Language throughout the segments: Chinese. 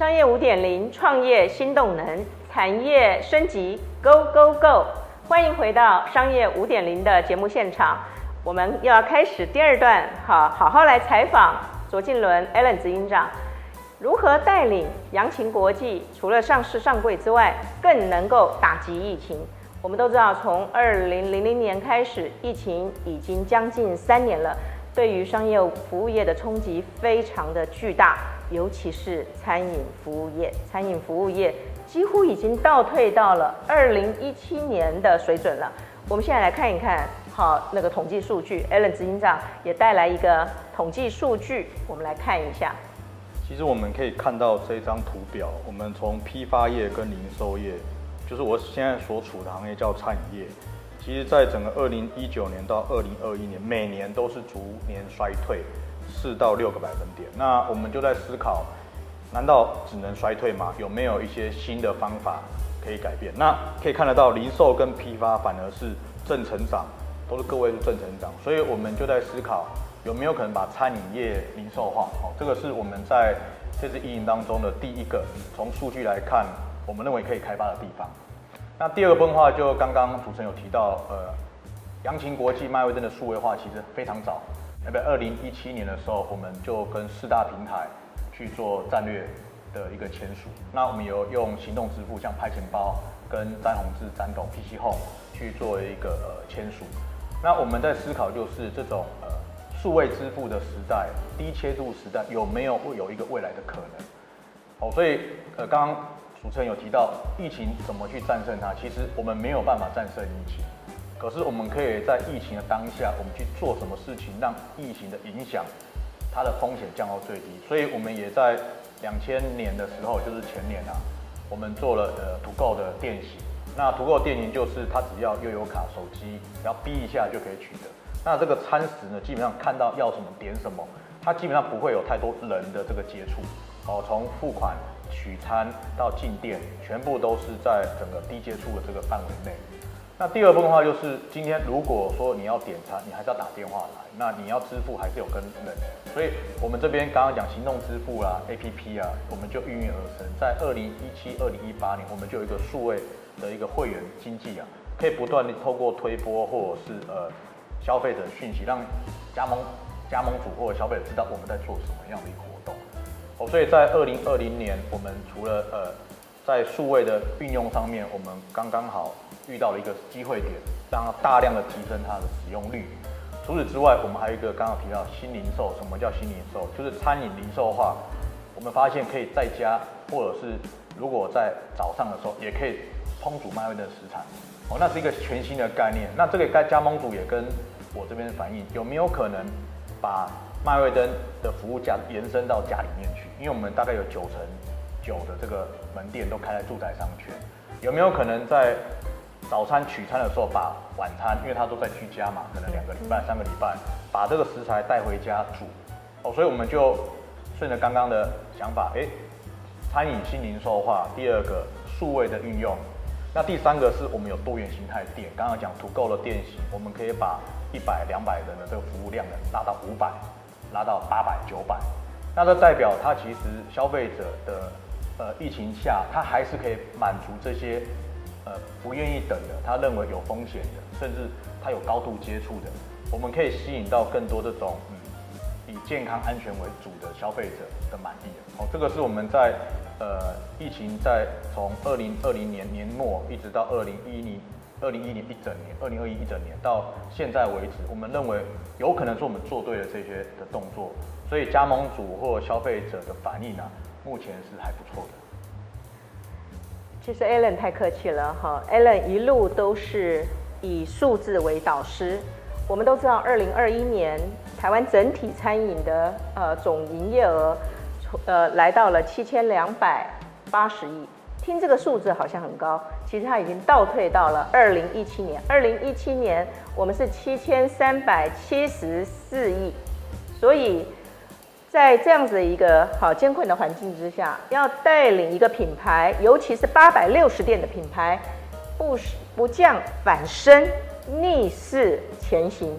商业五点零，创业新动能，产业升级，Go Go Go！欢迎回到商业五点零的节目现场，我们又要开始第二段，好，好好来采访卓敬伦 Allen 执行长，如何带领扬琴国际，除了上市上柜之外，更能够打击疫情。我们都知道，从二零零零年开始，疫情已经将近三年了。对于商业服务业的冲击非常的巨大，尤其是餐饮服务业，餐饮服务业几乎已经倒退到了二零一七年的水准了。我们现在来看一看，好，那个统计数据，Alan 执行长也带来一个统计数据，我们来看一下。其实我们可以看到这张图表，我们从批发业跟零售业，就是我现在所处的行业叫餐饮业。其实，在整个二零一九年到二零二一年，每年都是逐年衰退四到六个百分点。那我们就在思考，难道只能衰退吗？有没有一些新的方法可以改变？那可以看得到，零售跟批发反而是正成长，都是个位数正成长。所以我们就在思考，有没有可能把餐饮业零售化？哦，这个是我们在这次疫情当中的第一个，从数据来看，我们认为可以开发的地方。那第二个分化就刚刚主持人有提到，呃，扬勤国际麦味登的数位化其实非常早，那在二零一七年的时候，我们就跟四大平台去做战略的一个签署。那我们有用行动支付，像拍钱包跟詹宏志、詹董、PC Home 去做一个呃签署。那我们在思考就是这种呃数位支付的时代，低切度时代有没有会有一个未来的可能？哦，所以呃刚刚。主持人有提到疫情怎么去战胜它，其实我们没有办法战胜疫情，可是我们可以在疫情的当下，我们去做什么事情，让疫情的影响它的风险降到最低。所以我们也在两千年的时候，就是前年啊，我们做了呃 To Go 的电型。那 To Go 电行就是它只要悠游卡、手机，然后逼一下就可以取得。那这个餐食呢，基本上看到要什么点什么，它基本上不会有太多人的这个接触。哦，从付款。取餐到进店，全部都是在整个低接触的这个范围内。那第二部分的话，就是今天如果说你要点餐，你还是要打电话来，那你要支付还是有跟人。所以我们这边刚刚讲行动支付啊，APP 啊，我们就应运而生。在二零一七、二零一八年，我们就有一个数位的一个会员经济啊，可以不断的透过推播或者是呃消费者讯息，让加盟加盟主或者消费者知道我们在做什么样的一个活动。哦，所以在二零二零年，我们除了呃，在数位的运用上面，我们刚刚好遇到了一个机会点，让大量的提升它的使用率。除此之外，我们还有一个刚刚提到新零售。什么叫新零售？就是餐饮零售化。我们发现可以在家，或者是如果在早上的时候，也可以烹煮麦味登的食材。哦，那是一个全新的概念。那这个该加盟主也跟我这边反映，有没有可能把麦味登的服务价延伸到家里面去，因为我们大概有九成九的这个门店都开在住宅商圈，有没有可能在早餐取餐的时候把晚餐，因为他都在居家嘛，可能两个礼拜、三个礼拜，把这个食材带回家煮，哦，所以我们就顺着刚刚的想法，哎，餐饮新零售化，第二个数位的运用，那第三个是我们有多元形态店，刚刚讲 To Go 的店型，我们可以把一百、两百人的这个服务量呢拉到五百。拉到八百九百，那这代表它其实消费者的呃疫情下，它还是可以满足这些呃不愿意等的，他认为有风险的，甚至他有高度接触的，我们可以吸引到更多这种嗯以健康安全为主的消费者的满意。哦，这个是我们在呃疫情在从二零二零年年末一直到二零一零。二零一零一整年，二零二一一整年到现在为止，我们认为有可能是我们做对了这些的动作，所以加盟组或消费者的反应呢、目前是还不错的。其实 Alan 太客气了哈，Alan 一路都是以数字为导师。我们都知道，二零二一年台湾整体餐饮的呃总营业额，呃来到了七千两百八十亿。听这个数字好像很高，其实它已经倒退到了二零一七年。二零一七年我们是七千三百七十四亿，所以在这样子的一个好艰困的环境之下，要带领一个品牌，尤其是八百六十店的品牌，不不降反升，逆势前行，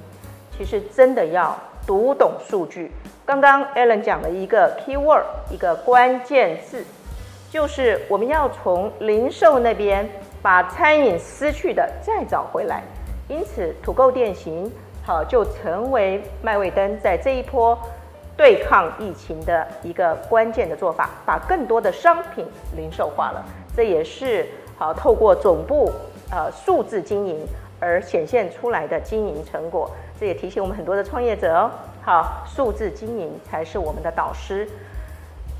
其实真的要读懂数据。刚刚 Alan 讲了一个 keyword，一个关键字。就是我们要从零售那边把餐饮失去的再找回来。因此，土购店型好就成为麦味登在这一波对抗疫情的一个关键的做法，把更多的商品零售化了。这也是好透过总部呃数字经营而显现出来的经营成果。这也提醒我们很多的创业者哦，好，数字经营才是我们的导师。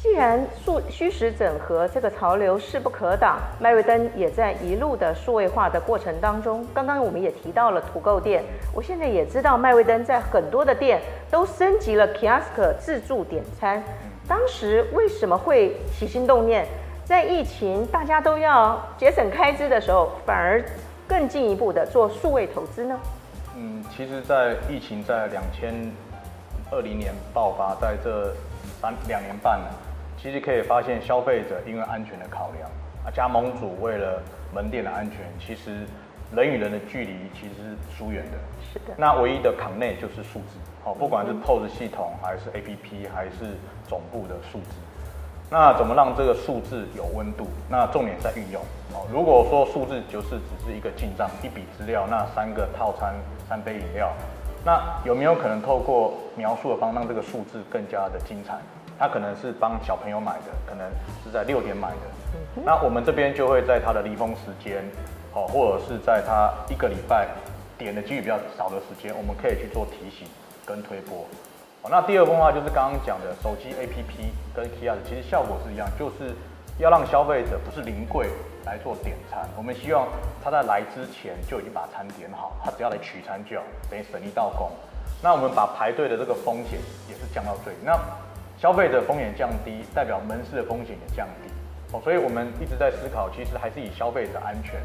既然数虚实整合这个潮流势不可挡，麦瑞登也在一路的数位化的过程当中。刚刚我们也提到了土购店，我现在也知道麦瑞登在很多的店都升级了 Kiosk 自助点餐。当时为什么会起心动念，在疫情大家都要节省开支的时候，反而更进一步的做数位投资呢？嗯，其实，在疫情在两千二零年爆发，在这三两年半呢。其实可以发现，消费者因为安全的考量，啊，加盟主为了门店的安全，其实人与人的距离其实是疏远的。是的。那唯一的扛内就是数字，好，不管是 POS 系统还是 APP 还是总部的数字。那怎么让这个数字有温度？那重点在运用。哦，如果说数字就是只是一个进账一笔资料，那三个套餐三杯饮料，那有没有可能透过描述的方式让这个数字更加的精彩？他可能是帮小朋友买的，可能是在六点买的。嗯、那我们这边就会在他的离峰时间，哦，或者是在他一个礼拜点的几率比较少的时间，我们可以去做提醒跟推波。哦，那第二部分的话就是刚刚讲的手机 APP 跟 Kiosk，其实效果是一样，就是要让消费者不是临柜来做点餐，我们希望他在来之前就已经把餐点好，他只要来取餐就好，等于省一道工。那我们把排队的这个风险也是降到最低。那消费者风险降低，代表门市的风险也降低哦，所以我们一直在思考，其实还是以消费者安全，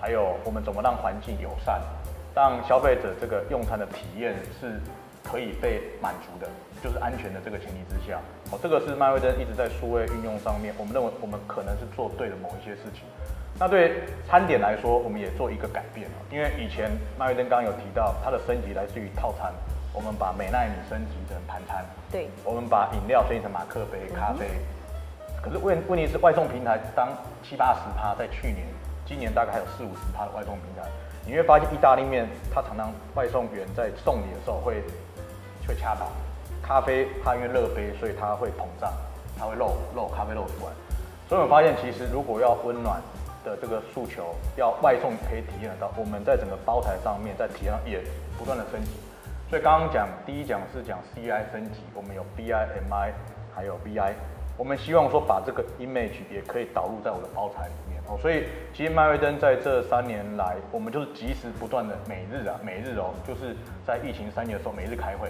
还有我们怎么让环境友善，让消费者这个用餐的体验是可以被满足的，就是安全的这个前提之下哦，这个是麦威登一直在数位运用上面，我们认为我们可能是做对了某一些事情。那对餐点来说，我们也做一个改变了，因为以前麦威登刚刚有提到，它的升级来自于套餐。我们把美奈米升级成盘餐，对，我们把饮料升级成马克杯、咖啡。可是问问题是，外送平台当七八十趴，在去年，今年大概还有四五十趴的外送平台，你会发现意大利面它常常外送员在送你的时候会会掐到，咖啡它因为热杯，所以它会膨胀，它会漏漏咖啡漏出来。所以我们发现，其实如果要温暖的这个诉求，要外送可以体验得到，我们在整个包台上面在体验上也不断的升级。所以刚刚讲第一讲是讲 CI 升级，我们有 BI、MI，还有 VI，我们希望说把这个 image 也可以导入在我的包材里面哦。所以其实麦瑞登在这三年来，我们就是及时不断的每日啊，每日哦，就是在疫情三年的时候每日开会。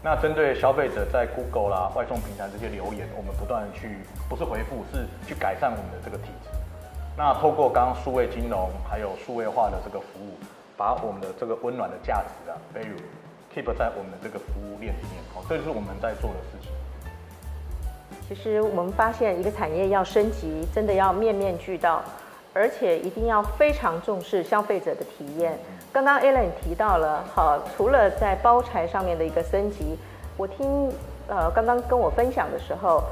那针对消费者在 Google 啦、外送平台这些留言，我们不断的去不是回复，是去改善我们的这个体质。那透过刚刚数位金融还有数位化的这个服务，把我们的这个温暖的价值啊例如 keep 在我们的这个服务链里面，哦，这就是我们在做的事情。其实我们发现，一个产业要升级，真的要面面俱到，而且一定要非常重视消费者的体验。刚刚 Alan 提到了，好，除了在包材上面的一个升级，我听呃刚刚跟我分享的时候。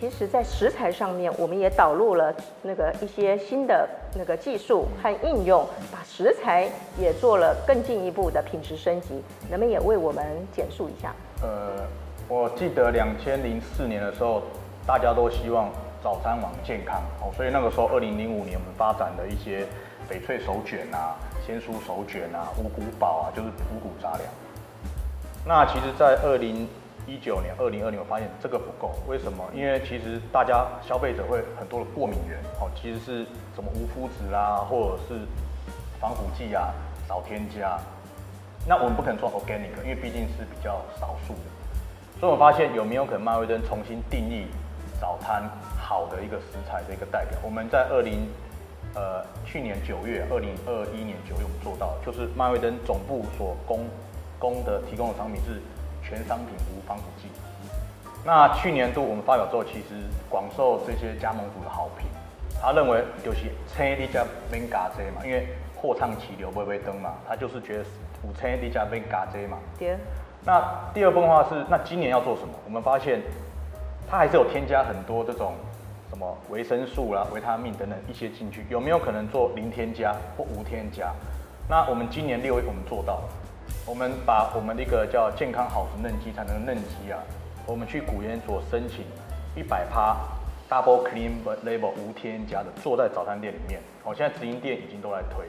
其实，在食材上面，我们也导入了那个一些新的那个技术和应用，把食材也做了更进一步的品质升级。能不能也为我们简述一下？呃，我记得两千零四年的时候，大家都希望早餐往健康哦，所以那个时候二零零五年我们发展的一些翡翠手卷啊、鲜蔬手卷啊、五谷宝啊，就是五谷杂粮。那其实，在二零一九年、二零二零，我发现这个不够，为什么？因为其实大家消费者会很多的过敏源，哦，其实是什么无麸质啦，或者是防腐剂啊，少添加。那我们不可能做 organic，因为毕竟是比较少数的。所以我发现有没有可能麦威登重新定义早餐好的一个食材的一个代表？我们在二零呃去年九月，二零二一年九月我们做到，就是麦威登总部所供供的提供的商品是。全商品无防腐剂。那去年度我们发表之后，其实广受这些加盟主的好评。他认为就是青你加免加这嘛，因为货畅其流不会登嘛，他就是觉得五青你加免加这嘛。对。那第二部分的话是，那今年要做什么？我们发现它还是有添加很多这种什么维生素啦、维他命等等一些进去，有没有可能做零添加或无添加？那我们今年六月我们做到了，我们把我们的一个叫健康好食嫩鸡才能嫩鸡啊，我们去古研所申请一百趴 double clean label 无添加的做在早餐店里面。我现在直营店已经都在推。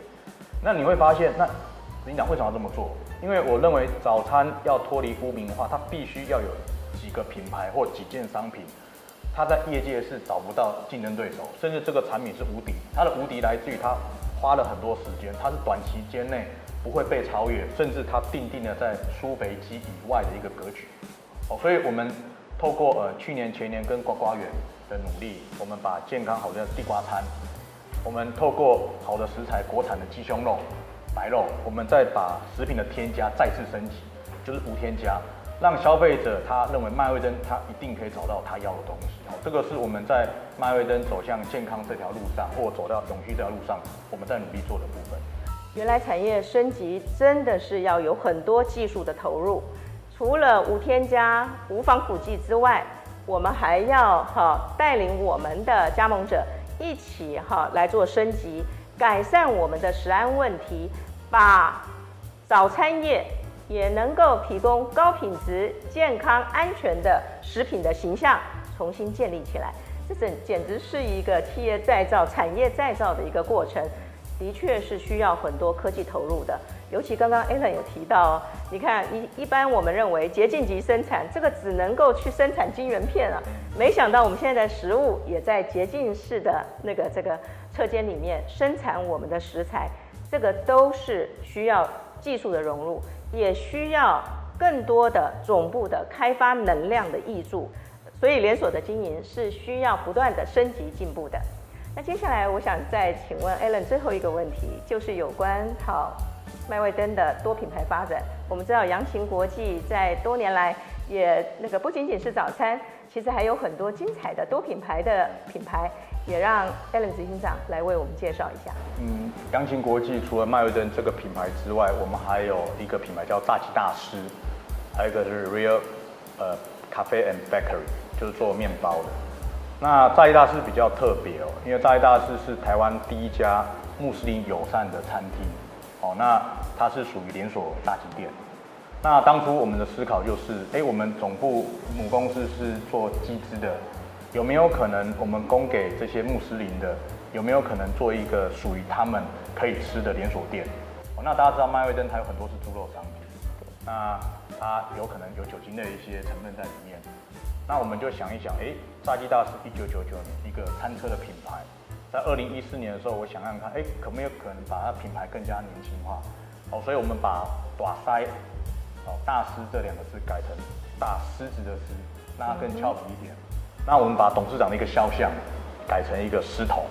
那你会发现，那执行长为什么要这么做？因为我认为早餐要脱离污名化，它必须要有几个品牌或几件商品。它在业界是找不到竞争对手，甚至这个产品是无敌。它的无敌来自于它花了很多时间，它是短期间内不会被超越，甚至它定定了在舒肥鸡以外的一个格局。哦，所以我们透过呃去年前年跟呱呱园的努力，我们把健康好的地瓜餐，我们透过好的食材，国产的鸡胸肉、白肉，我们再把食品的添加再次升级，就是无添加。让消费者他认为麦味登他一定可以找到他要的东西，哦，这个是我们在麦味登走向健康这条路上，或走到永续这条路上，我们在努力做的部分。原来产业升级真的是要有很多技术的投入，除了无添加、无防腐剂之外，我们还要哈带领我们的加盟者一起哈来做升级，改善我们的食安问题，把早餐业。也能够提供高品质、健康、安全的食品的形象重新建立起来，这简简直是一个企业再造、产业再造的一个过程，的确是需要很多科技投入的。尤其刚刚 Alan 有提到，你看一一般我们认为洁净级生产这个只能够去生产晶圆片啊，没想到我们现在的食物也在洁净式的那个这个车间里面生产我们的食材，这个都是需要技术的融入。也需要更多的总部的开发能量的益注，所以连锁的经营是需要不断的升级进步的。那接下来我想再请问 Alan 最后一个问题，就是有关好麦味登的多品牌发展。我们知道扬琴国际在多年来也那个不仅仅是早餐，其实还有很多精彩的多品牌的品牌。也让 Alan 执行长来为我们介绍一下。嗯，扬秦国际除了麦味登这个品牌之外，我们还有一个品牌叫炸鸡大师，还有一个是 Real 呃 Cafe and Bakery，就是做面包的。那炸鸡大师比较特别哦，因为炸鸡大师是台湾第一家穆斯林友善的餐厅哦。那它是属于连锁炸鸡店。那当初我们的思考就是，哎，我们总部母公司是做鸡汁的。有没有可能我们供给这些穆斯林的，有没有可能做一个属于他们可以吃的连锁店？哦，那大家知道麦味登它有很多是猪肉商品，那它有可能有酒精的一些成分在里面。那我们就想一想，哎，炸鸡大师一九九九年一个餐车的品牌，在二零一四年的时候，我想想看，哎，可没有可能把它品牌更加年轻化？哦，所以我们把大塞哦大师这两个字改成大狮子的狮，让它更俏皮一点。那我们把董事长的一个肖像改成一个狮头，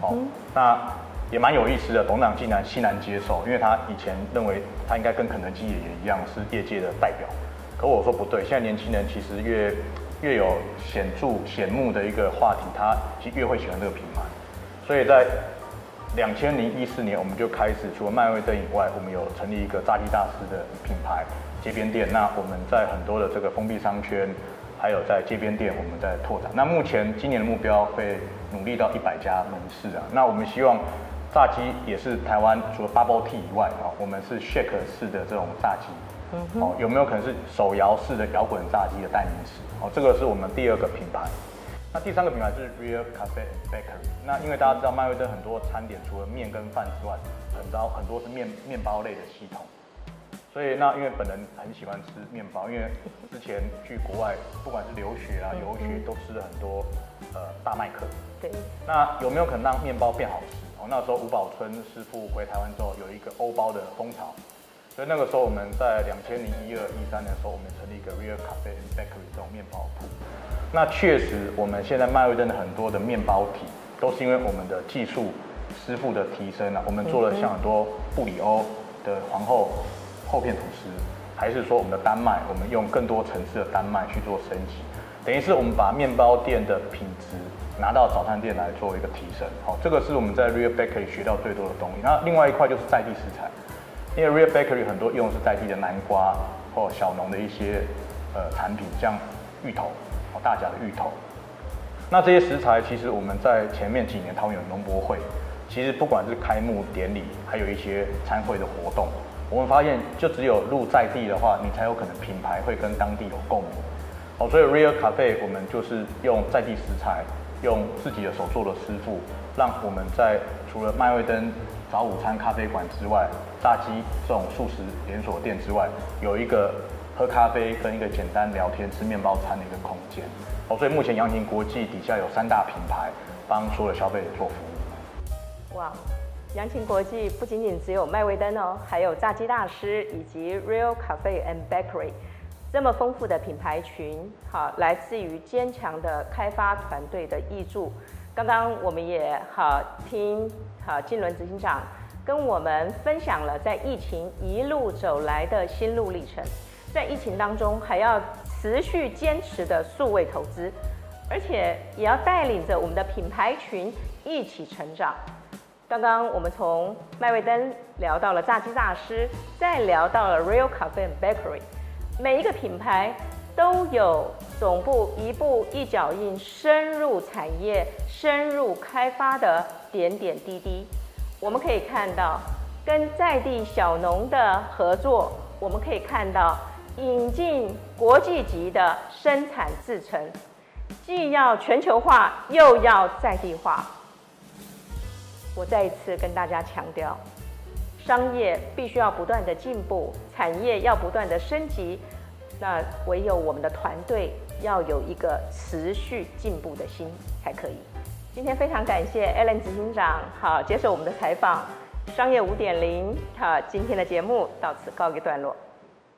好、哦，那也蛮有意思的。董事长竟然欣然接受，因为他以前认为他应该跟肯德基爷爷一样是业界的代表。可我说不对，现在年轻人其实越越有显著显目的一个话题，他其实越会喜欢这个品牌。所以在两千零一四年，我们就开始除了麦味登以外，我们有成立一个炸鸡大师的品牌街边店。那我们在很多的这个封闭商圈。还有在街边店，我们在拓展。那目前今年的目标会努力到一百家门市啊。那我们希望炸鸡也是台湾除了 Bubble Tea 以外啊，我们是 Shake 式的这种炸鸡。嗯哦，有没有可能是手摇式的摇滚炸鸡的代名词？哦，这个是我们第二个品牌。那第三个品牌是 Real Cafe and Bakery。那因为大家知道麦味登很多餐点除了面跟饭之外，很多很多是面面包类的系统。所以那因为本人很喜欢吃面包，因为之前去国外，不管是留学啊、游学，都吃了很多呃大麦克。对。那有没有可能让面包变好吃？哦，那时候吴宝春师傅回台湾之后，有一个欧包的风潮，所以那个时候我们在两千零一二一三年的时候，我们成立一个 Real Cafe and Bakery 这种面包铺。那确实，我们现在麦味登的很多的面包体，都是因为我们的技术师傅的提升啊，我们做了像很多布里欧的皇后。厚片吐司，还是说我们的丹麦，我们用更多层次的丹麦去做升级，等于是我们把面包店的品质拿到早餐店来做一个提升。好，这个是我们在 Real Bakery 学到最多的东西。那另外一块就是在地食材，因为 Real Bakery 很多用的是在地的南瓜或小农的一些呃产品，像芋头，哦大甲的芋头，那这些食材其实我们在前面几年桃园有农博会，其实不管是开幕典礼，还有一些餐会的活动，我们发现就只有入在地的话，你才有可能品牌会跟当地有共鸣。哦，所以 Real Cafe 我们就是用在地食材，用自己的手做的师傅，让我们在除了麦味登早午餐咖啡馆之外，炸鸡这种素食连锁店之外，有一个喝咖啡跟一个简单聊天吃面包餐的一个空间。哦，所以目前扬晴国际底下有三大品牌，帮所有消费者做服务。哇，扬晴国际不仅仅只有麦威登哦，还有炸鸡大师以及 Real Cafe and Bakery，这么丰富的品牌群，好，来自于坚强的开发团队的挹注。刚刚我们也好听好金伦执行长跟我们分享了在疫情一路走来的心路历程，在疫情当中还要。持续坚持的数位投资，而且也要带领着我们的品牌群一起成长。刚刚我们从麦味登聊到了炸鸡大师，再聊到了 Real Cafe and Bakery，每一个品牌都有总部一步一脚印深入产业、深入开发的点点滴滴。我们可以看到跟在地小农的合作，我们可以看到。引进国际级的生产制程，既要全球化，又要在地化。我再一次跟大家强调，商业必须要不断的进步，产业要不断的升级。那唯有我们的团队要有一个持续进步的心才可以。今天非常感谢 Alan 执行长，好，接受我们的采访。商业五点零，好，今天的节目到此告一段落。